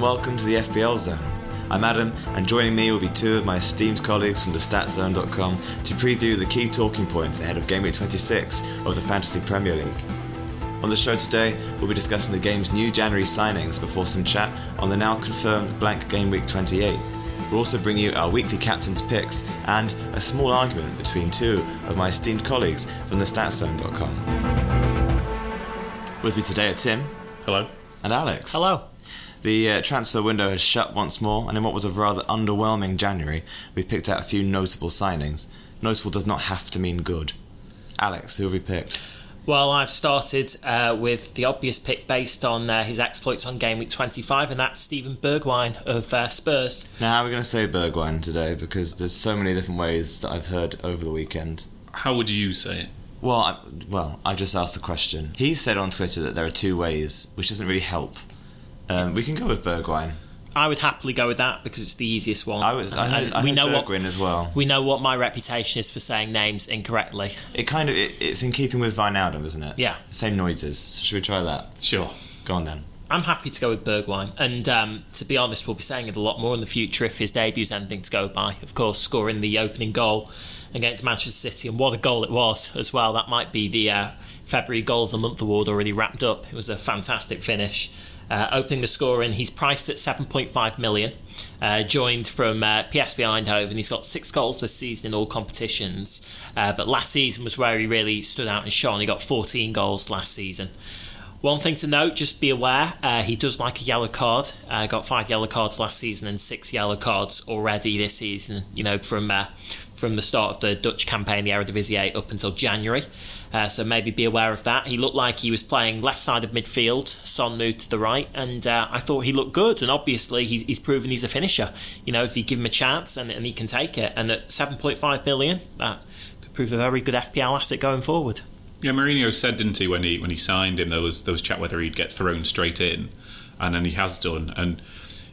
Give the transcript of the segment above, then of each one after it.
and welcome to the FPL Zone. I'm Adam, and joining me will be two of my esteemed colleagues from thestatzone.com to preview the key talking points ahead of Game Week 26 of the Fantasy Premier League. On the show today, we'll be discussing the game's new January signings before some chat on the now confirmed blank Game Week 28. We'll also bring you our weekly captain's picks and a small argument between two of my esteemed colleagues from thestatzone.com. With me today are Tim Hello. and Alex. Hello. The uh, transfer window has shut once more, and in what was a rather underwhelming January, we've picked out a few notable signings. Notable does not have to mean good. Alex, who have we picked? Well, I've started uh, with the obvious pick based on uh, his exploits on game week 25, and that's Steven Bergwijn of uh, Spurs. Now, how are we going to say Bergwijn today? Because there's so many different ways that I've heard over the weekend. How would you say it? Well, I, well, I just asked a question. He said on Twitter that there are two ways, which doesn't really help. Um, we can go with Bergwijn. I would happily go with that because it's the easiest one. I was. I, And- I we know what as well. we know what my reputation is for saying names incorrectly. It kind of it, it's in keeping with Wijnaldum, isn't it? Yeah. Same noises. So should we try that? Sure. Go on then. I'm happy to go with Bergwijn, and um, to be honest, we'll be saying it a lot more in the future if his debut's anything to go by. Of course, scoring the opening goal against Manchester City, and what a goal it was as well. That might be the uh, February Goal of the Month award already wrapped up. It was a fantastic finish. Uh, opening the scoring, he's priced at 7.5 million. Uh, joined from uh, PSV Eindhoven, he's got six goals this season in all competitions. Uh, but last season was where he really stood out and shone. He got 14 goals last season. One thing to note, just be aware, uh, he does like a yellow card. Uh, got five yellow cards last season and six yellow cards already this season. You know, from from the start of the Dutch campaign, the Eredivisie up until January. Uh, so maybe be aware of that. He looked like he was playing left side of midfield. Son moved to the right, and uh, I thought he looked good. And obviously, he's, he's proven he's a finisher. You know, if you give him a chance and, and he can take it. And at 7.5 million, that could prove a very good FPL asset going forward. Yeah, Mourinho said, didn't he, when he when he signed him, there was there was chat whether he'd get thrown straight in, and then he has done. And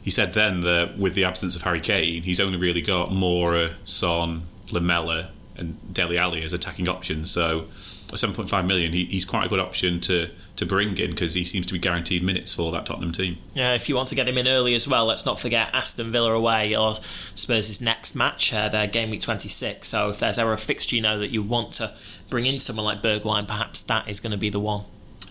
he said then that with the absence of Harry Kane, he's only really got Moura, Son, Lamela, and Dele Ali as attacking options. So, 7.5 million, he, he's quite a good option to to bring in because he seems to be guaranteed minutes for that Tottenham team. Yeah, if you want to get him in early as well, let's not forget Aston Villa away or Spurs' next match, uh, their game week 26. So if there's ever a fixture you know that you want to bring in someone like Bergwijn, perhaps that is going to be the one.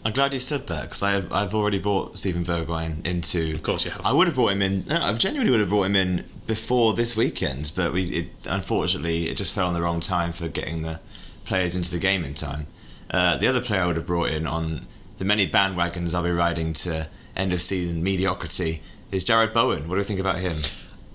I'm glad you said that because I've, I've already bought Steven Bergwijn into. Of course you have. I would have brought him in. No, I genuinely would have brought him in before this weekend, but we it, unfortunately it just fell on the wrong time for getting the players into the game in time. Uh, the other player I would have brought in on the many bandwagons I'll be riding to end of season mediocrity is Jarrod Bowen. What do you think about him?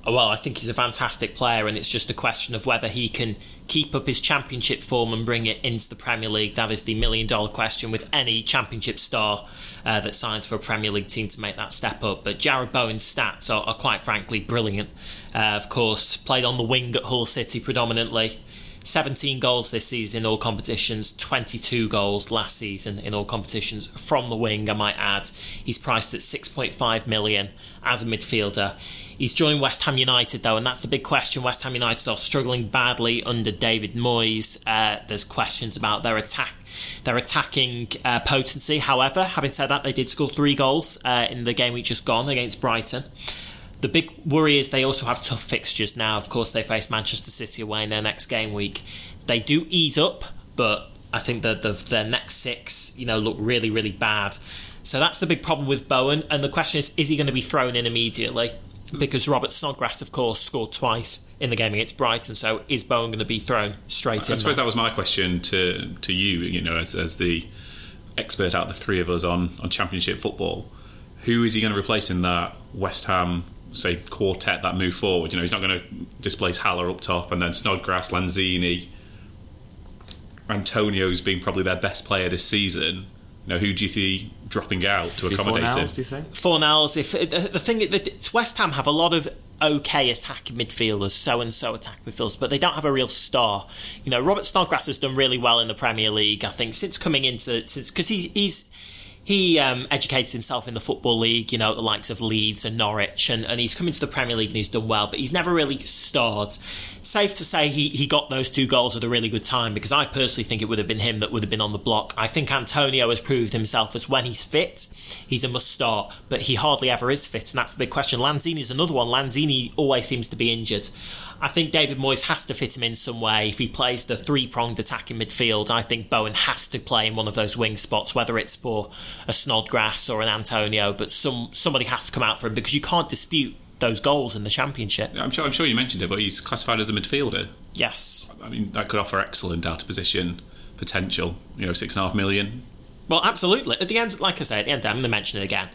Well, I think he's a fantastic player, and it's just a question of whether he can keep up his championship form and bring it into the Premier League. That is the million dollar question with any championship star uh, that signs for a Premier League team to make that step up. But Jarrod Bowen's stats are, are quite frankly brilliant. Uh, of course, played on the wing at Hull City predominantly. 17 goals this season in all competitions, 22 goals last season in all competitions from the wing, I might add. He's priced at 6.5 million as a midfielder. He's joined West Ham United though, and that's the big question. West Ham United are struggling badly under David Moyes. Uh, there's questions about their attack, their attacking uh, potency. However, having said that, they did score three goals uh, in the game we just gone against Brighton. The big worry is they also have tough fixtures now. Of course, they face Manchester City away in their next game week. They do ease up, but I think that the, their next six, you know, look really, really bad. So that's the big problem with Bowen. And the question is, is he going to be thrown in immediately? Because Robert Snodgrass, of course, scored twice in the game against Brighton. So is Bowen going to be thrown straight I in? I suppose there? that was my question to to you. You know, as, as the expert out of the three of us on on Championship football, who is he going to replace in that West Ham say quartet that move forward? You know, he's not going to displace Haller up top, and then Snodgrass, Lanzini, Antonio's been probably their best player this season. You know, who do you see dropping out to accommodate Fornals, him? do you think? Fornals, if the the thing that West Ham have a lot of okay attacking midfielders, so and so attack midfielders, but they don't have a real star. You know, Robert Snodgrass has done really well in the Premier League. I think since coming into since because he, he's he um, educated himself in the Football League, you know, the likes of Leeds and Norwich, and, and he's come into the Premier League and he's done well, but he's never really starred. Safe to say he, he got those two goals at a really good time because I personally think it would have been him that would have been on the block. I think Antonio has proved himself as when he's fit, he's a must start, but he hardly ever is fit, and that's the big question. Lanzini's another one. Lanzini always seems to be injured. I think David Moyes has to fit him in some way. If he plays the three pronged attack in midfield, I think Bowen has to play in one of those wing spots, whether it's for a Snodgrass or an Antonio, but some somebody has to come out for him because you can't dispute those goals in the championship. I'm sure, I'm sure you mentioned it, but he's classified as a midfielder. Yes. I mean, that could offer excellent out of position potential. You know, six and a half million. Well, absolutely. At the end, like I say, at the end, I'm going to mention it again.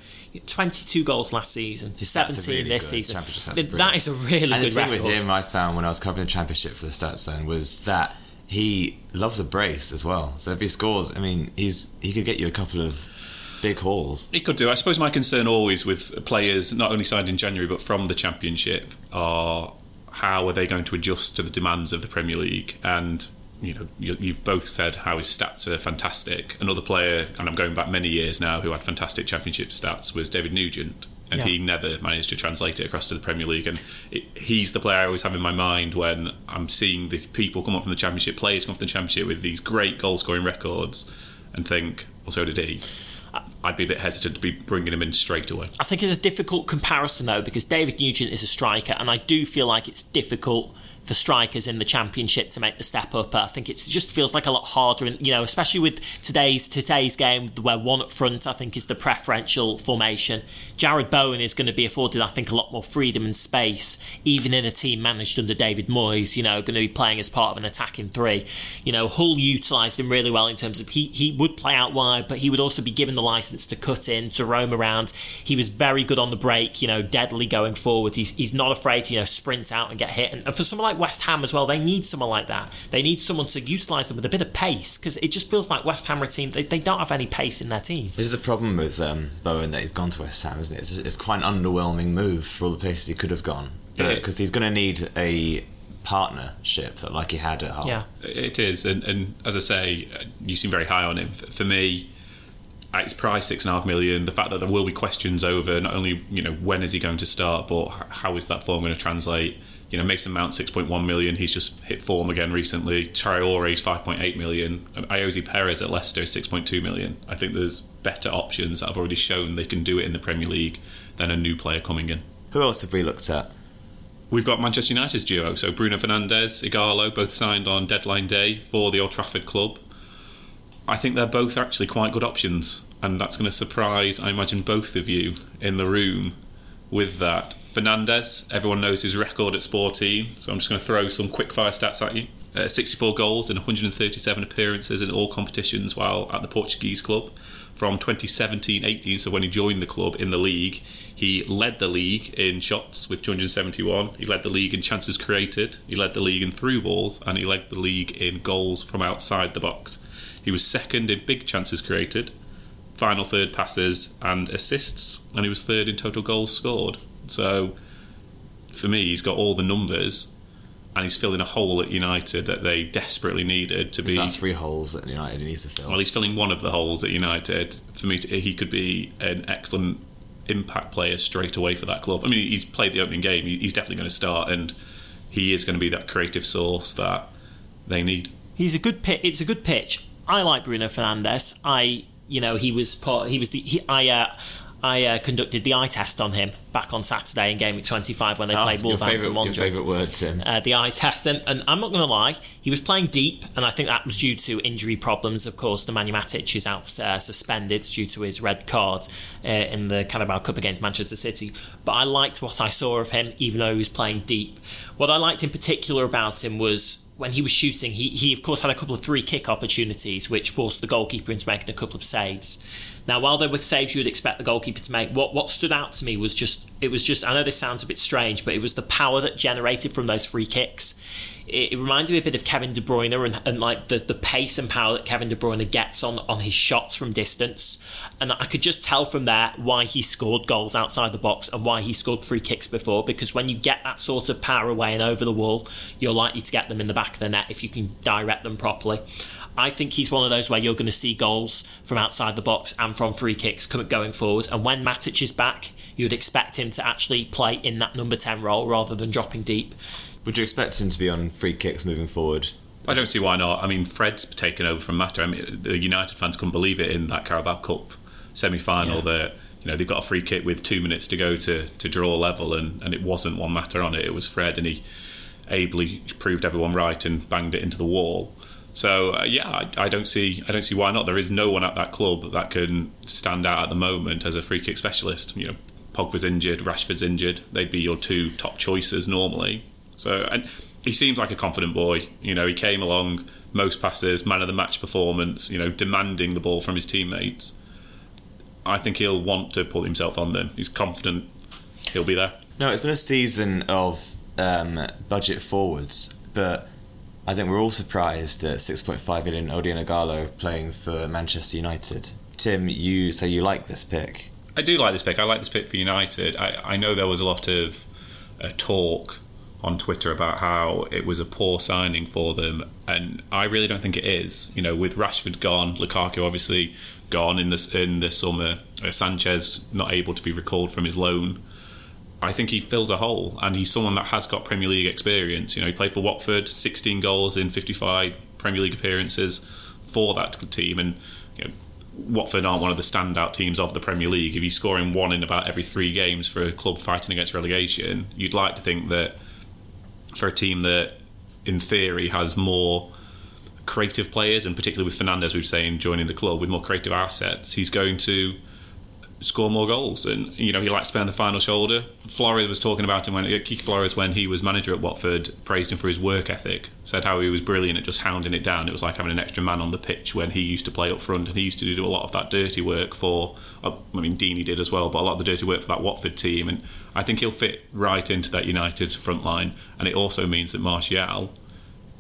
22 goals last season, His 17 really this season. Championship stats are Th- brilliant. that is a really and good the thing record. with him, I found when I was covering the championship for the Stats Zone was that he loves a brace as well. So if he scores, I mean, he's he could get you a couple of big hauls. He could do. I suppose my concern always with players not only signed in January but from the Championship are how are they going to adjust to the demands of the Premier League? And you know, you, you've both said how his stats are fantastic. Another player, and I'm going back many years now, who had fantastic Championship stats was David Nugent. And Yeah. he never managed to translate it across to the Premier League. And it, he's the player I always have in my mind when I'm seeing the people come up from the Championship, players come up from the Championship with these great goal scoring records, and think, well, so did he. I'd be a bit hesitant to be bringing him in straight away. I think it's a difficult comparison though because David Nugent is a striker, and I do feel like it's difficult for strikers in the championship to make the step up. I think it just feels like a lot harder, and you know, especially with today's today's game where one up front I think is the preferential formation. Jarrod Bowen is going to be afforded, I think, a lot more freedom and space, even in a team managed under David Moyes. You know, going to be playing as part of an attacking three. You know, Hull utilised him really well in terms of he he would play out wide, but he would also be given the license to cut in, to roam around. He was very good on the break. You know, deadly going forward. He's he's not afraid to you know sprint out and get hit. And, and for someone like West Ham as well, they need someone like that. They need someone to utilise them with a bit of pace because it just feels like West Ham are a team they, they don't have any pace in their team. This is a problem with um, Bowen that he's gone to West Ham, isn't it? It's, it's quite an underwhelming move for all the places he could have gone. Yeah. Because he's going to need a partnership that like he had at Hull. Yeah. It is, and, and as I say, you seem very high on him. For me, at his price, six and a half million, the fact that there will be questions over not only you know when is he going to start, but how is that form going to translate. You know, Mason Mount six point one million. He's just hit form again recently. Traore's five point eight million. Um, Ayoze Perez at Leicester six point two million. I think there's better options that have already shown they can do it in the Premier League than a new player coming in. Who else have we looked at? We've got Manchester United's duo, so Bruno Fernandes, Ighalo, both signed on deadline day for the Old Trafford club. I think they're both actually quite good options, and that's going to surprise, I imagine, both of you in the room with that. Fernandes, everyone knows his record at Sporting, so I'm just going to throw some quick fire stats at you. Uh, 64 goals and 137 appearances in all competitions while at the Portuguese club. From 2017 18, so when he joined the club in the league, he led the league in shots with 271. He led the league in chances created. He led the league in through balls, and he led the league in goals from outside the box. He was second in big chances created, final third passes and assists, and he was third in total goals scored. So, for me, he's got all the numbers, and he's filling a hole at United that they desperately needed to There's be. about three holes that United needs to fill. Well, he's filling one of the holes at United. For me, to, he could be an excellent impact player straight away for that club. I mean, he's played the opening game. He's definitely going to start, and he is going to be that creative source that they need. He's a good pitch. It's a good pitch. I like Bruno Fernandes. I, you know, he was part. He was the. He, I. Uh, I uh, conducted the eye test on him back on Saturday in game week 25 when they Ah, played Wolverhampton favourite, your favourite word, Tim. uh, the eye test. And, and I'm not going to lie, he was playing deep, and I think that was due to injury problems. Of course, the Matic is out uh, suspended due to his red card uh, in the Carabao Cup against Manchester City. But I liked what I saw of him, even though he was playing deep. What I liked in particular about him was when he was shooting, he, he of course had a couple of three kick opportunities, which forced the goalkeeper into making a couple of saves. Now, while they were saves you would expect the goalkeeper to make, what, what stood out to me was just it was just I know this sounds a bit strange, but it was the power that generated from those free kicks. It, it reminded me a bit of Kevin De Bruyne and, and like the, the pace and power that Kevin De Bruyne gets on, on his shots from distance. And I could just tell from there why he scored goals outside the box and why he scored free kicks before. Because when you get that sort of power away and over the wall, you're likely to get them in the back of the net if you can direct them properly. I think he's one of those where you're going to see goals from outside the box and from free kicks going forward. And when Matic is back, you would expect him to actually play in that number 10 role rather than dropping deep. Would you expect him to be on free kicks moving forward? I don't see why not. I mean, Fred's taken over from Mata. I mean, the United fans couldn't believe it in that Carabao Cup semi-final yeah. that you know they've got a free kick with two minutes to go to, to draw level, and, and it wasn't Juan Mata on it. It was Fred, and he ably proved everyone right and banged it into the wall. So uh, yeah, I, I, don't see I don't see why not. There is no one at that club that can stand out at the moment as a free kick specialist. You know, Pogba's injured, Rashford's injured. They'd be your two top choices normally. So and he seems like a confident boy. You know, he came along most passes, man of the match performance. You know, demanding the ball from his teammates. I think he'll want to put himself on them. He's confident he'll be there. No, it's been a season of um, budget forwards, but I think we're all surprised at 6.5 million Odion Ighalo playing for Manchester United. Tim, you say you like this pick. I do like this pick. I like this pick for United. I, I know there was a lot of uh, talk on Twitter about how it was a poor signing for them, and I really don't think it is. You know, with Rashford gone, Lukaku obviously gone in the in the summer, uh, Sanchez not able to be recalled from his loan. I think he fills a hole, and he's someone that has got Premier League experience. You know, he played for Watford, 16 goals in 55 Premier League appearances for that team, and you know, Watford aren't one of the standout teams of the Premier League. If he's scoring one in about every three games for a club fighting against relegation, you'd like to think that for a team that, in theory, has more creative players, and particularly with Fernandes, we've saying joining the club with more creative assets, he's going to score more goals. And you know he likes to play on the final shoulder. Flores was talking about him when Quique Flores when he was manager at Watford praised him for his work ethic. Said how he was brilliant at just hounding it down. It was like having an extra man on the pitch when he used to play up front, and he used to do a lot of that dirty work for. Uh, I mean, Deeney did as well, but a lot of the dirty work for that Watford team. And I think he'll fit right into that United front line. And it also means that Martial.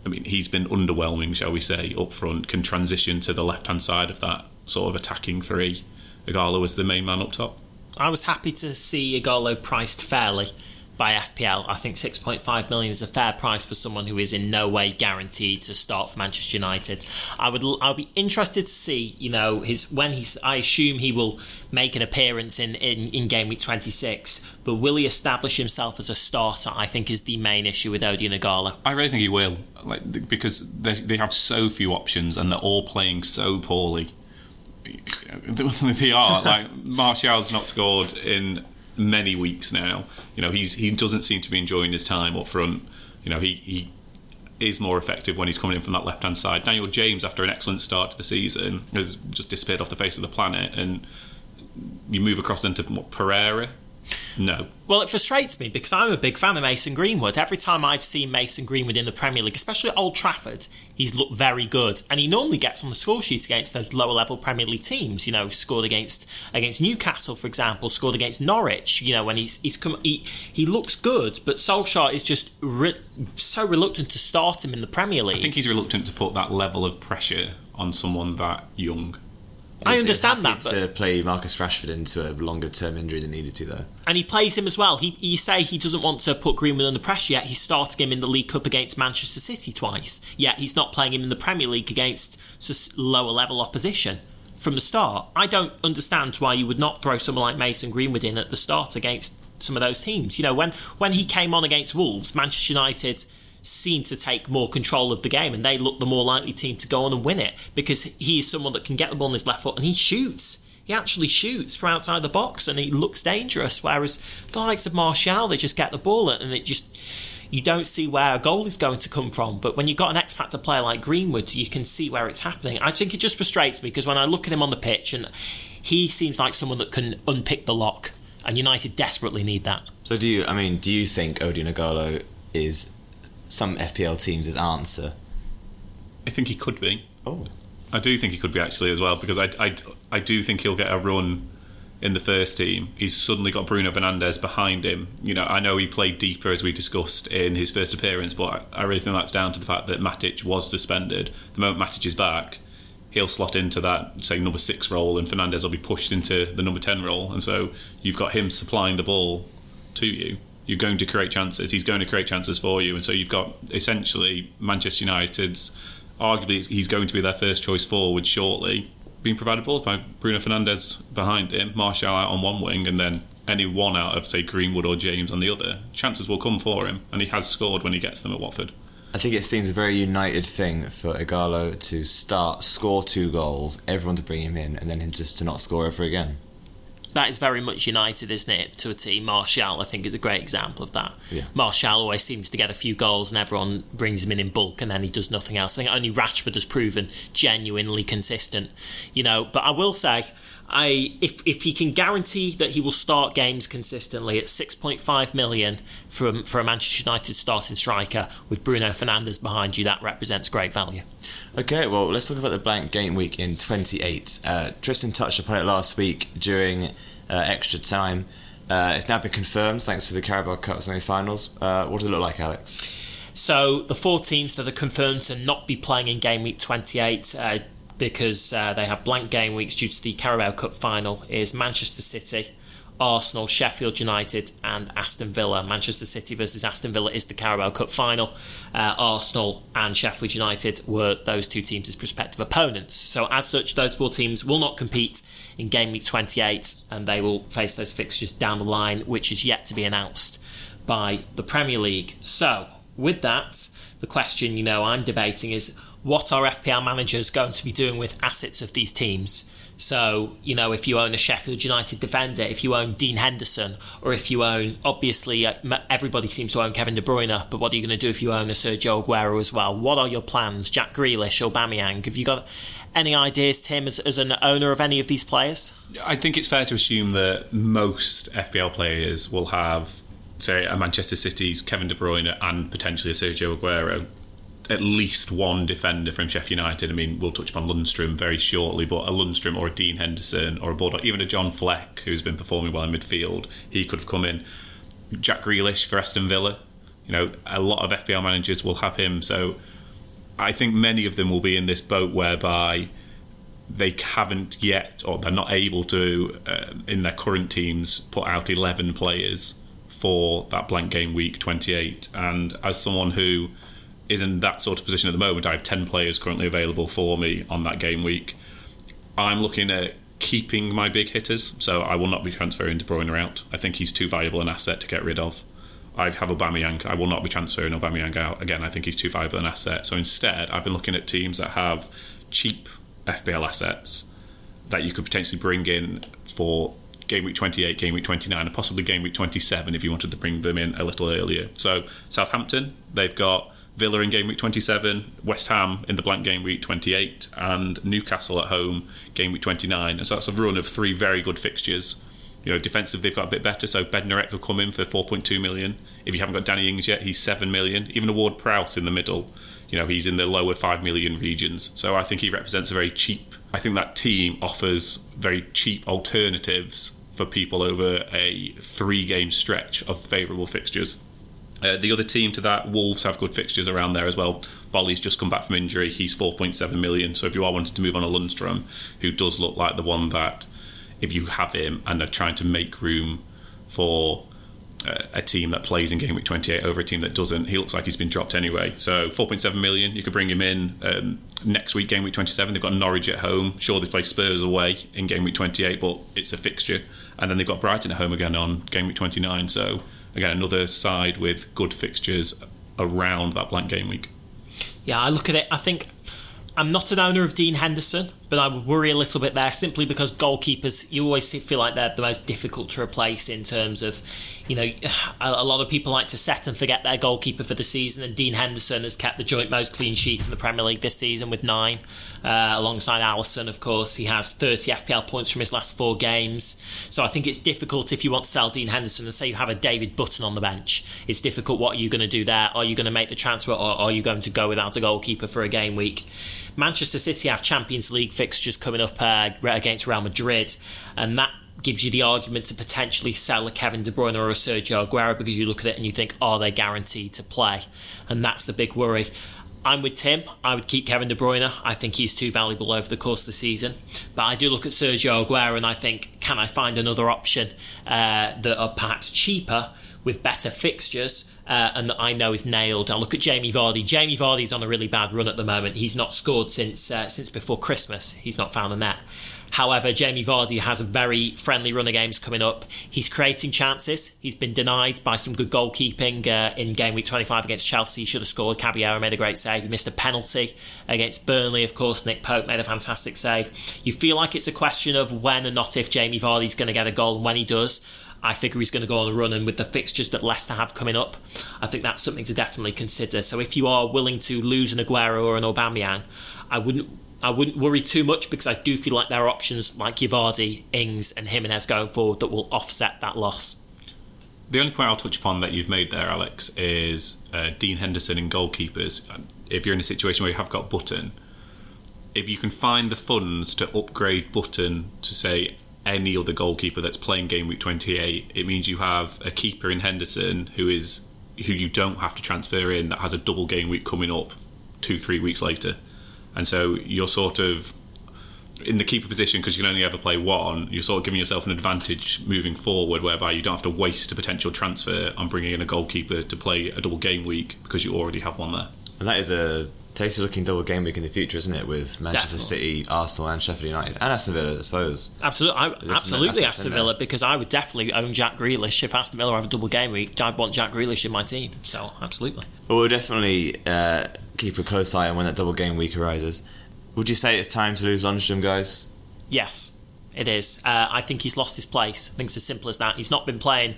I mean, he's been underwhelming, shall we say, up front, can transition to the left hand side of that sort of attacking three Ighalo was the main man up top. I was happy to see Ighalo priced fairly by FPL. I think 6.5 million is a fair price for someone who is in no way guaranteed to start for Manchester United. I would I'll be interested to see, you know, his when he's I assume he will make an appearance in, in, in game week 26, but will he establish himself as a starter? I think is the main issue with Odion Ighalo. I really think he will, like because they they have so few options and they're all playing so poorly they are like Martial's not scored in many weeks now. You know, he's he doesn't seem to be enjoying his time up front. You know, he he is more effective when he's coming in from that left hand side. Daniel James, after an excellent start to the season, has just disappeared off the face of the planet, and you move across into Pereira, no. Well, it frustrates me because I'm a big fan of Mason Greenwood. Every time I've seen Mason Greenwood in the Premier League, especially at Old Trafford, he's looked very good, and he normally gets on the score sheet against those lower level Premier League teams. You know, scored against against Newcastle, for example, scored against Norwich. You know, when he's he's come, he he looks good, but Solskjaer is just re- so reluctant to start him in the Premier League. I think he's reluctant to put that level of pressure on someone that young. I understand that. But... To play Marcus Rashford into a longer term injury than needed to, though. And he plays him as well. He, you say he doesn't want to put Greenwood under pressure yet. He's starting him in the League Cup against Manchester City twice. Yet he's not playing him in the Premier League against lower level opposition from the start. I don't understand why you would not throw someone like Mason Greenwood in at the start against some of those teams. You know, when when he came on against Wolves, Manchester United seem to take more control of the game and they look the more likely team to go on and win it because he is someone that can get the ball on his left foot and he shoots. He actually shoots from outside the box and he looks dangerous. Whereas the likes of Martial, they just get the ball and it just you don't see where a goal is going to come from. But when you've got an X Factor player like Greenwood, you can see where it's happening. I think it just frustrates me because when I look at him on the pitch and he seems like someone that can unpick the lock, and United desperately need that. So do you? I mean, do you think Odion Ighalo is some FPL teams' answer? I think he could be. Oh. I do think he could be actually as well because I, I, I do think he'll get a run in the first team. He's suddenly got Bruno Fernandes behind him. You know, I know he played deeper as we discussed in his first appearance, but I really think that's down to the fact that Matic was suspended. The moment Matic is back, he'll slot into that say number six role, and Fernandes will be pushed into the number ten role, and so you've got him supplying the ball to you you're going to create chances. He's going to create chances for you, and so you've got essentially Manchester United's arguably he's going to be their first choice forward shortly, being provided balls by Bruno Fernandes behind him, Martial out on one wing, and then any one out of say Greenwood or James on the other, chances will come for him, and he has scored when he gets them at Watford. I think it seems a very united thing for Ighalo to start, score two goals, everyone to bring him in, and then him just to not score ever again. That is very much united, isn't it, to a team? Martial, I think, is a great example of that. Yeah. Martial always seems to get a few goals and everyone brings him in in bulk and then he does nothing else. I think only Rashford has proven genuinely consistent, you know. But I will say, I if if he can guarantee that he will start games consistently at 6.5 million from for a Manchester United starting striker with Bruno Fernandes behind you, that represents great value. Okay, well, let's talk about the blank game week in 28. Uh, Tristan touched upon it last week during uh, extra time. Uh, it's now been confirmed thanks to the Carabao Cup semi-finals. Uh, what does it look like, Alex? So the four teams that are confirmed to not be playing in game week 28 uh, because uh, they have blank game weeks due to the Carabao Cup final is Manchester City, Arsenal, Sheffield United, and Aston Villa. Manchester City versus Aston Villa is the Carabao Cup final. Uh, Arsenal and Sheffield United were those two teams' prospective opponents. So, as such, those four teams will not compete in game week 28 and they will face those fixtures down the line, which is yet to be announced by the Premier League. So, with that, the question you know I'm debating is what are FPL managers going to be doing with assets of these teams? So, you know, if you own a Sheffield United defender, if you own Dean Henderson, or if you own, obviously, uh, everybody seems to own Kevin De Bruyne, but what are you going to do if you own a Sergio Aguero as well? What are your plans? Jack Grealish, Aubameyang? Have you got any ideas, Tim, as, as an owner of any of these players? I think it's fair to assume that most FPL players will have, say, a Manchester City's Kevin De Bruyne and potentially a Sergio Aguero at least one defender from Sheffield United. I mean, we'll touch upon Lundstram very shortly, but a Lundstram or a Dean Henderson or a Baldock, even a John Fleck, who's been performing well in midfield, he could have come in. Jack Grealish for Aston Villa. You know, a lot of FPL managers will have him. So I think many of them will be in this boat whereby they haven't yet, or they're not able to, uh, in their current teams, put out 11 players for that blank game week 28. And as someone who is in that sort of position at the moment. I have 10 players currently available for me on that game week. I'm looking at keeping my big hitters, so I will not be transferring De Bruyne out. I think he's too valuable an asset to get rid of. I have Aubameyang. I will not be transferring Aubameyang out. Again, I think he's too valuable an asset. So instead, I've been looking at teams that have cheap FPL assets that you could potentially bring in for game week 28, game week 29, and possibly game week 27 if you wanted to bring them in a little earlier. So Southampton, they've got Villa in game week 27, West Ham in the blank game week 28, and Newcastle at home game week 29. And so that's a run of three very good fixtures. You know, defensive they've got a bit better. So Bednarek will come in for 4.2 million. If you haven't got Danny Ings yet, he's 7 million. Even a Ward Prowse in the middle, you know, he's in the lower 5 million regions. So I think he represents a very cheap. I think that team offers very cheap alternatives for people over a three game stretch of favourable fixtures. Uh, the other team to that, Wolves have good fixtures around there as well. Boly's just come back from injury. He's 4.7 million. So if you are wanting to move on a Lundstram, who does look like the one that, if you have him and are trying to make room for uh, a team that plays in game week 28 over a team that doesn't, he looks like he's been dropped anyway. So 4.7 million, you could bring him in um, next week, game week 27. They've got Norwich at home. Sure, they play Spurs away in game week 28, but it's a fixture. And then they've got Brighton at home again on game week 29. So again, another side with good fixtures around that blank game week. Yeah, I look at it. I think I'm not an owner of Dean Henderson, but I would worry a little bit there simply because goalkeepers, you always feel like they're the most difficult to replace in terms of, you know, a lot of people like to set and forget their goalkeeper for the season, and Dean Henderson has kept the joint most clean sheets in the Premier League this season with nine, uh, alongside Alisson, of course. He has 30 FPL points from his last four games. So I think it's difficult if you want to sell Dean Henderson and say you have a David Button on the bench. It's difficult. What are you going to do there? Are you going to make the transfer or are you going to go without a goalkeeper for a game week? Manchester City have Champions League fixtures coming up uh, against Real Madrid, and that gives you the argument to potentially sell a Kevin De Bruyne or a Sergio Aguero because you look at it and you think, are they guaranteed to play? And that's the big worry. I'm with Tim. I would keep Kevin De Bruyne. I think he's too valuable over the course of the season. But I do look at Sergio Aguero and I think, can I find another option uh, that are perhaps cheaper with better fixtures uh, and that I know is nailed. I look at Jamie Vardy. Jamie Vardy's on a really bad run at the moment. He's not scored since uh, since before Christmas. He's not found a net. However, Jamie Vardy has a very friendly run of games coming up. He's creating chances. He's been denied by some good goalkeeping uh, in game week 25 against Chelsea. He should have scored. Caballero made a great save. He missed a penalty against Burnley, of course. Nick Pope made a fantastic save. You feel like it's a question of when and not if Jamie Vardy's going to get a goal, and when he does. I figure he's going to go on a run, and with the fixtures that Leicester have coming up, I think that's something to definitely consider. So if you are willing to lose an Aguero or an Aubameyang, I wouldn't I wouldn't worry too much because I do feel like there are options like Yavardi, Ings, and Jimenez going forward that will offset that loss. The only point I'll touch upon that you've made there, Alex, is uh, Dean Henderson and goalkeepers. If you're in a situation where you have got Button, if you can find the funds to upgrade Button to say any other goalkeeper that's playing game week 28, it means you have a keeper in Henderson who is who you don't have to transfer in that has a double game week coming up two three weeks later, and so you're sort of in the keeper position because you can only ever play one. You're sort of giving yourself an advantage moving forward, whereby you don't have to waste a potential transfer on bringing in a goalkeeper to play a double game week because you already have one there. And that is a tasty looking double game week in the future, isn't it? With Manchester Definitely. City, Arsenal, and Sheffield United, and Aston Villa, I suppose. Absolutely, I, absolutely assets Aston. Villa because I would definitely own Jack Grealish if Aston Villa have a double game week. I'd want Jack Grealish in my team. So absolutely. But we'll definitely uh, keep a close eye on when that double game week arises. Would you say it's time to lose Lundstram, guys? Yes, it is. Uh, I think he's lost his place. I think it's as simple as that. He's not been playing.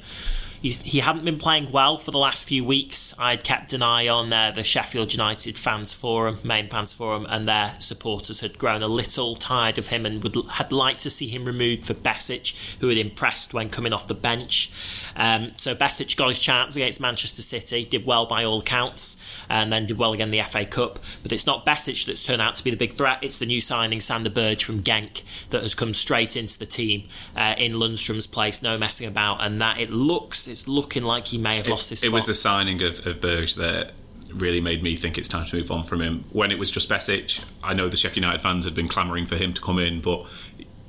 He's, he hadn't been playing well for the last few weeks. I'd kept an eye on uh, the Sheffield United fans forum, main fans forum, and their supporters had grown a little tired of him and would had liked to see him removed for Besic, who had impressed when coming off the bench. Um, so Besic got his chance against Manchester City, did well by all accounts, and then did well again in the FA Cup. But it's not Besic that's turned out to be the big threat. It's the new signing Sander Berge from Genk that has come straight into the team uh, in Lundstram's place, no messing about, and that it looks it's looking like he may have lost his it spot. was the signing of, of Berge that really made me think it's time to move on from him. When it was just Besic, I know the Sheffield United fans had been clamouring for him to come in, but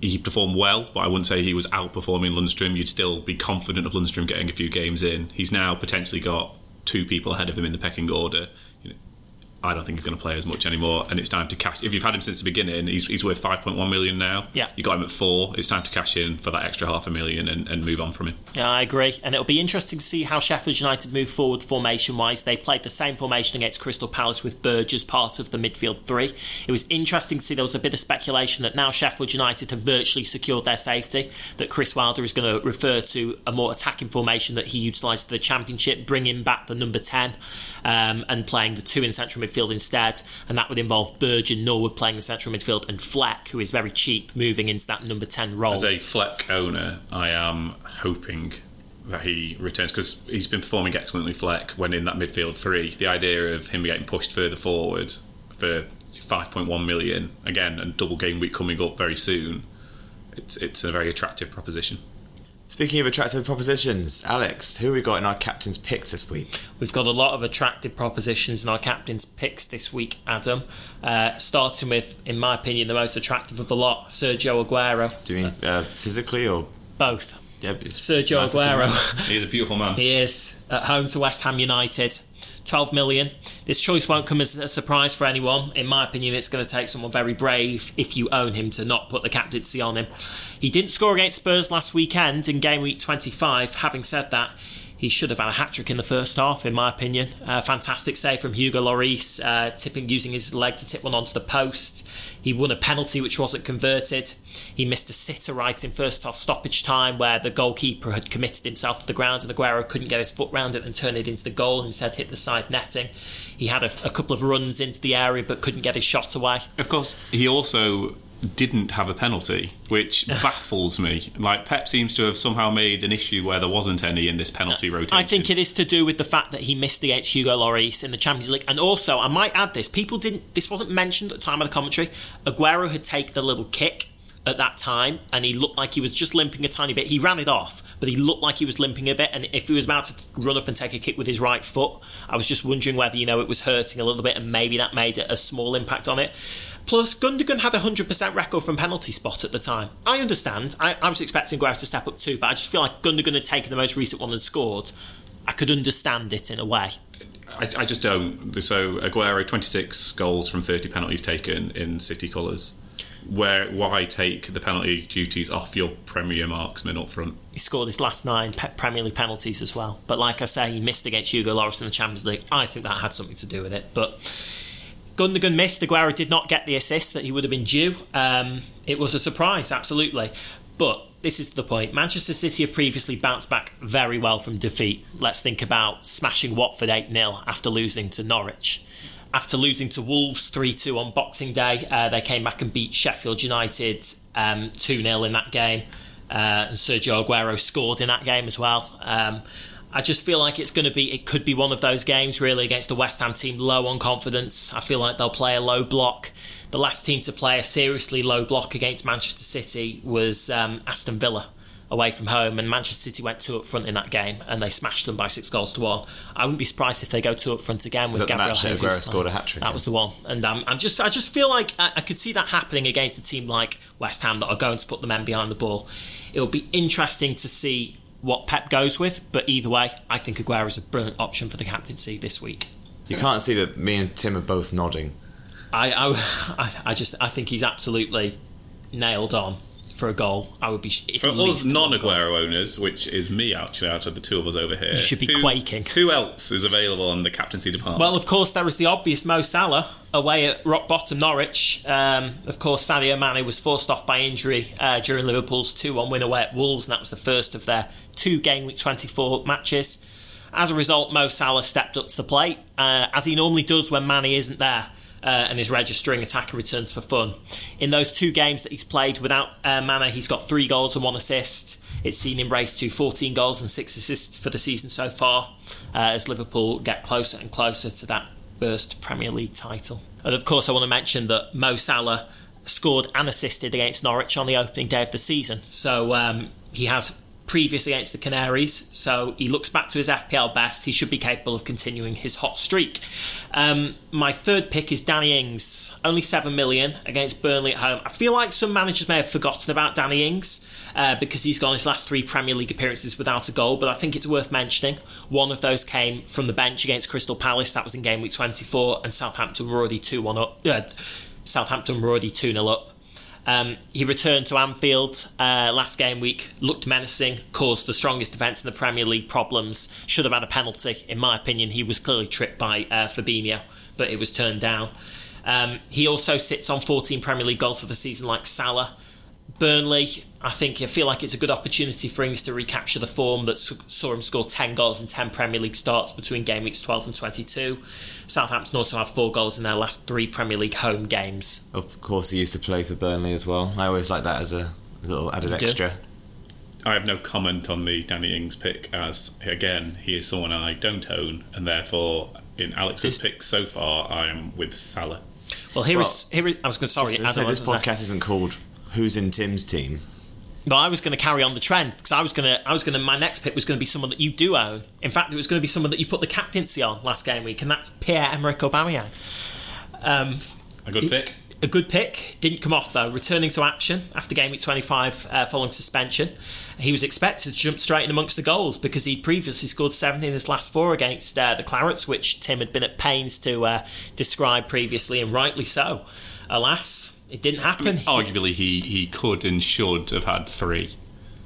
he performed well, but I wouldn't say he was outperforming Lundstram. You'd still be confident of Lundstram getting a few games in. He's now potentially got two people ahead of him in the pecking order. You know, I don't think he's going to play as much anymore, and it's time to cash. If you've had him since the beginning, he's, he's worth 5.1 million now. Yeah. you got him at four. It's time to cash in for that extra half a million and, and move on from him. Yeah, I agree. And it'll be interesting to see how Sheffield United move forward formation wise. They played the same formation against Crystal Palace with Berge as part of the midfield three. It was interesting to see there was a bit of speculation that now Sheffield United have virtually secured their safety, that Chris Wilder is going to refer to a more attacking formation that he utilised for the Championship, bringing back the number 10 um, and playing the two in central midfield instead. And that would involve Berge and Norwood playing the central midfield and Fleck, who is very cheap, moving into that number 10 role. As a Fleck owner, I am hoping that he returns because he's been performing excellently. Fleck when in that midfield three, the idea of him getting pushed further forward for 5.1 million again and double game week coming up very soon, it's it's a very attractive proposition. Speaking of attractive propositions, Alex, who have we got in our captain's picks this week? We've got a lot of attractive propositions in our captain's picks this week, Adam. Uh, starting with, in my opinion, the most attractive of the lot, Sergio Aguero. Do you mean uh, physically or Both. yeah, Sergio nice. Aguero. He's a beautiful man. he is at home to West Ham United. 12 million. This choice won't come as a surprise for anyone. In my opinion, it's going to take someone very brave if you own him to not put the captaincy on him. He didn't score against Spurs last weekend in game week 25. Having said that, he should have had a hat trick in the first half, in my opinion. Uh, fantastic save from Hugo Lloris, uh, tipping using his leg to tip one onto the post. He won a penalty which wasn't converted. He missed a sitter right in first half stoppage time where the goalkeeper had committed himself to the ground and Aguero couldn't get his foot round it and turn it into the goal. Instead, hit the side netting. He had a, a couple of runs into the area but couldn't get his shot away. Of course, he also didn't have a penalty, which baffles me. Like Pep seems to have somehow made an issue where there wasn't any in this penalty rotation. I think it is to do with the fact that he missed against Hugo Lloris in the Champions League, and also I might add this: people didn't. This wasn't mentioned at the time of the commentary. Aguero had taken a little kick at that time, and he looked like he was just limping a tiny bit. He ran it off, but he looked like he was limping a bit. And if he was about to run up and take a kick with his right foot, I was just wondering whether you know it was hurting a little bit, and maybe that made a small impact on it. Plus, Gundogan had a 100% record from penalty spot at the time. I understand. I, I was expecting Aguero to step up too, but I just feel like Gundogan had taken the most recent one and scored. I could understand it in a way. I, I just don't. So Aguero, 26 goals from 30 penalties taken in City colours. Where why take the penalty duties off your Premier marksman up front? He scored his last nine pe- Premier League penalties as well. But like I say, he missed against Hugo Lloris in the Champions League. I think that had something to do with it. But Gundogan missed. Aguero did not get the assist that he would have been due. Um, it was a surprise, absolutely. But this is the point. Manchester City have previously bounced back very well from defeat. Let's think about smashing Watford 8 0 after losing to Norwich. After losing to Wolves 3 2 on Boxing Day, uh, they came back and beat Sheffield United um, 2 um, 0 in that game. Uh, and Sergio Aguero scored in that game as well. Um, I just feel like it's going to be, it could be one of those games really against the West Ham team low on confidence. I feel like they'll play a low block. The last team to play a seriously low block against Manchester City was um, Aston Villa away from home, and Manchester City went two up front in that game, and they smashed them by six goals to one. I wouldn't be surprised if they go two up front again with Gabriel Jesus. Aguero scored a hat trick. That was the one, and um, I'm just, I just feel like I, I could see that happening against a team like West Ham that are going to put the men behind the ball. It'll be interesting to see what Pep goes with, but either way, I think Aguero is a brilliant option for the captaincy this week. You can't see that me and Tim are both nodding. I, I, I just I think he's absolutely nailed on for a goal. I would be for us non-Aguero owners, which is me actually out of the two of us over here. You should be who, quaking. Who else is available on the captaincy department? Well, of course there is the obvious Mo Salah away at rock bottom Norwich. Um, of course, Sadio Mane was forced off by injury uh, during Liverpool's two-one win away at Wolves, and that was the first of their two game week 24 matches. As a result, Mo Salah stepped up to the plate, uh, as he normally does when Mane isn't there uh, and is registering attacker returns for fun. In those two games that he's played without uh, Mane, he's got three goals and one assist. It's seen him race to 14 goals and six assists for the season so far, uh, as Liverpool get closer and closer to that first Premier League title. And of course, I want to mention that Mo Salah scored and assisted against Norwich on the opening day of the season. So um, he has previous against the Canaries, so he looks back to his FPL best. He should be capable of continuing his hot streak. Um, my third pick is Danny Ings, only 7 million against Burnley at home. I feel like some managers may have forgotten about Danny Ings. Uh, because he's gone his last three Premier League appearances without a goal, but I think it's worth mentioning. One of those came from the bench against Crystal Palace, that was in game week 24, and Southampton were already 2 1 up. Uh, Southampton were already 2 0 up. Um, he returned to Anfield uh, last game week, looked menacing, caused the strongest defence in the Premier League problems, should have had a penalty. In my opinion, he was clearly tripped by uh, Fabinho, but it was turned down. Um, he also sits on 14 Premier League goals for the season, like Salah. Burnley, I think I feel like it's a good opportunity for Ings to recapture the form that saw him score 10 goals in 10 Premier League starts between game weeks 12 and 22. Southampton also have four goals in their last three Premier League home games. Of course, he used to play for Burnley as well. I always like that as a, little added extra. I have no comment on the Danny Ings pick, as again, he is someone I don't own, and therefore, in Alex's this... pick so far, I am with Salah. Well, here well, is, here is, I was going to sorry. So, this podcast isn't called "Who's in Tim's Team." But I was going to carry on the trend because I was going to, I was going to, my next pick was going to be someone that you do own. In fact, it was going to be someone that you put the captaincy on last game week, and that's Pierre Emerick Aubameyang. Um, a good pick. A good pick. Didn't come off though. Returning to action after game week 25 uh, following suspension. He was expected to jump straight in amongst the goals because he previously scored seven in his last four against uh, the Clarets, which Tim had been at pains to uh, describe previously, and rightly so. Alas, it didn't happen. I mean, arguably, he, he could and should have had three.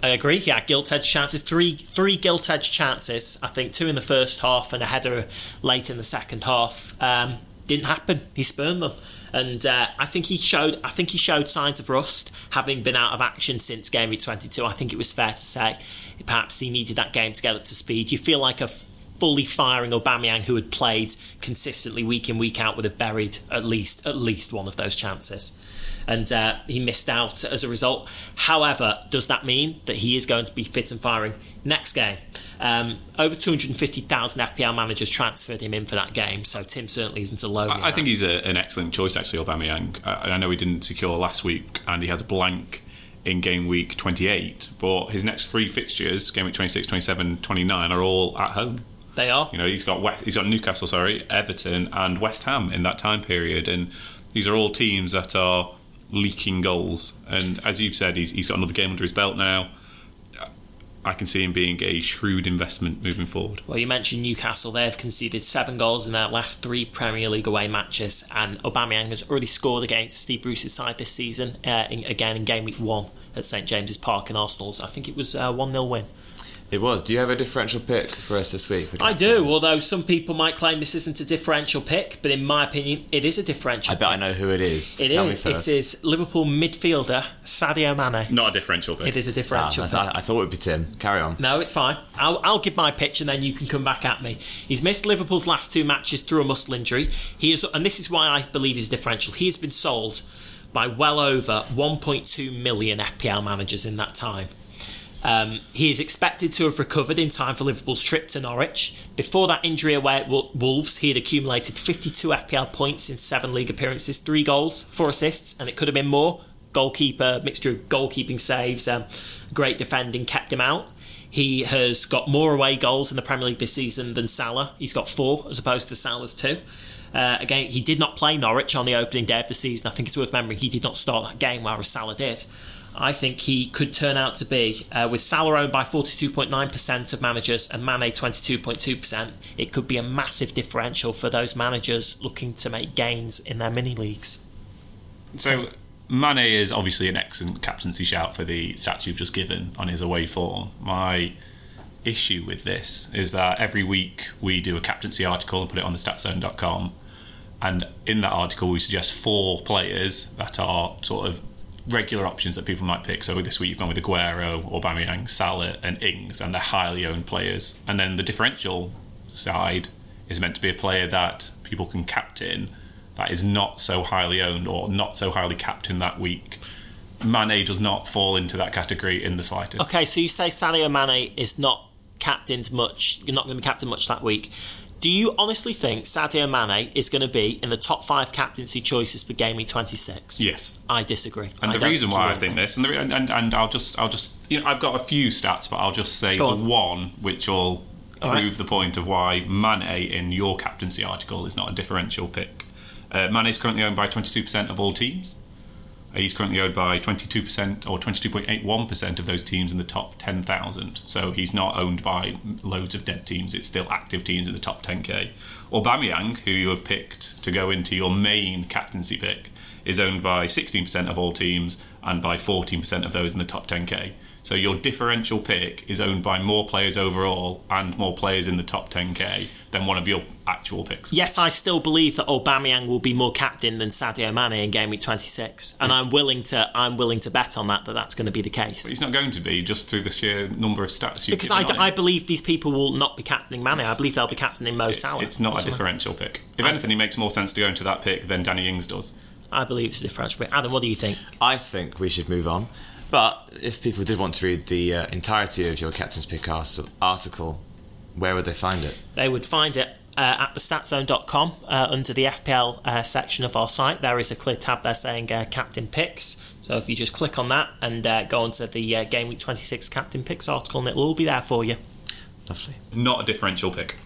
I agree. Yeah, gilt edge chances. Three three gilt edge chances. I think two in the first half and a header late in the second half. Um, didn't happen. He spurned them, and uh, I think he showed. I think he showed signs of rust, having been out of action since game week twenty two. I think it was fair to say perhaps he needed that game to get up to speed. You feel like a fully firing Aubameyang, who had played consistently week in week out, would have buried at least at least one of those chances and uh, he missed out as a result. However, does that mean that he is going to be fit and firing next game? Um, over 250,000 FPL managers transferred him in for that game, so Tim certainly isn't alone. I, I think he's a, an excellent choice, actually, Aubameyang. I, I know he didn't secure last week, and he has a blank in game week 28, but his next three fixtures, game week 26, 27, 29, are all at home. They are. You know, he's got West, he's got Newcastle, sorry, Everton, and West Ham in that time period, and these are all teams that are leaking goals. And as you've said, he's, he's got another game under his belt now. I can see him being a shrewd investment moving forward. Well, you mentioned Newcastle. They've conceded seven goals in their last three Premier League away matches, and Aubameyang has already scored against Steve Bruce's side this season, uh, in, again in game week one at St James's Park in Arsenal's. I think it was a 1 0 win. It was. Do you have a differential pick for us this week? I do, although some people might claim this isn't a differential pick, but in my opinion, it is a differential. I bet pick. I know who it is. It Tell is. me first. It is Liverpool midfielder Sadio Mane. Not a differential pick. It is a Ah, differential. I. I thought it would be Tim. Carry on. No, it's fine. I'll, I'll give my pitch and then you can come back at me. He's missed Liverpool's last two matches through a muscle injury. He is, and this is why I believe he's differential. He has been sold by well over 1.2 million FPL managers in that time. Um, he is expected to have recovered in time for Liverpool's trip to Norwich. Before that injury away at Wolves, he had accumulated 52 FPL points in seven league appearances, three goals, four assists, and it could have been more. Goalkeeper, mixture of goalkeeping saves, um, great defending kept him out. He has got more away goals in the Premier League this season than Salah. He's got four as opposed to Salah's two. Uh, again, he did not play Norwich on the opening day of the season. I think it's worth remembering he did not start that game, whereas Salah did. I think he could turn out to be, uh, with Salah owned by 42.9% of managers and Mane 22.2%, it could be a massive differential for those managers looking to make gains in their mini leagues. So Mane is obviously an excellent captaincy shout for the stats you've just given on his away form. My issue with this is that every week we do a captaincy article and put it on the statszone.com and in that article we suggest four players that are sort of regular options that people might pick. So this week you've gone with Aguero, Aubameyang, Salah and Ings and they're highly owned players. And then the differential side is meant to be a player that people can captain that is not so highly owned or not so highly in that week. Mane does not fall into that category in the slightest. Okay, so you say Sadio Mane is not captained much, you're not going to be captained much that week. Do you honestly think Sadio Mane is going to be in the top five captaincy choices for Gaming 26? Yes. I disagree. And I the reason why I think this, and, the, and, and and I'll just, I'll just, you know, I've got a few stats, but I'll just say Go the on. one which will All prove right. the point of why Mane in your captaincy article is not a differential pick. Uh, Mane is currently owned by 22% of all teams. He's currently owned by 22% or 22.81% of those teams in the top 10,000. So he's not owned by loads of dead teams. It's still active teams in the top 10k. Or Aubameyang, who you have picked to go into your main captaincy pick, is owned by 16% of all teams and by 14% of those in the top 10k. So your differential pick is owned by more players overall and more players in the top 10k than one of your actual picks. Yet I still believe that Aubameyang will be more captain than Sadio Mane in Game Week 26, and I'm willing to I'm willing to bet on that that that's going to be the But case. he's not going to be just through the sheer number of stats you've Because I, given I believe these people will not be captaining Mane. I believe they'll be captaining Mo Salah. It's not a differential pick. If anything, it makes more sense to go into that pick than Danny Ings does. I believe it's a differential. pick. Adam, what do you think? I think we should move on. But if people did want to read the uh, entirety of your Captain's Pick article, where would they find it? They would find it uh, at thestatzone.com uh, under the FPL uh, section of our site. There is a clear tab there saying uh, Captain Picks. So if you just click on that and uh, go onto the uh, Game Week 26 Captain Picks article, and it'll all be there for you. Lovely. Not a differential pick.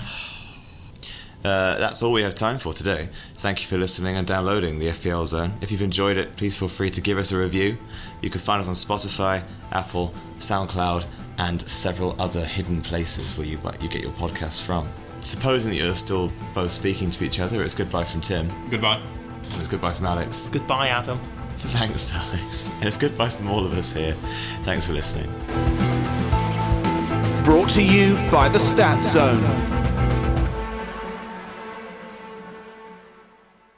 Uh, that's all we have time for today. Thank you for listening and downloading the FPL Zone. If you've enjoyed it, please feel free to give us a review. You can find us on Spotify, Apple, SoundCloud, and several other hidden places where you, you get your podcasts from. Supposing that you're still both speaking to each other, it's goodbye from Tim, Goodbye. and it's goodbye from Alex. Goodbye, Adam. Thanks, Alex. And it's goodbye from all of us here. Thanks for listening. Brought to you by the Stat Zone.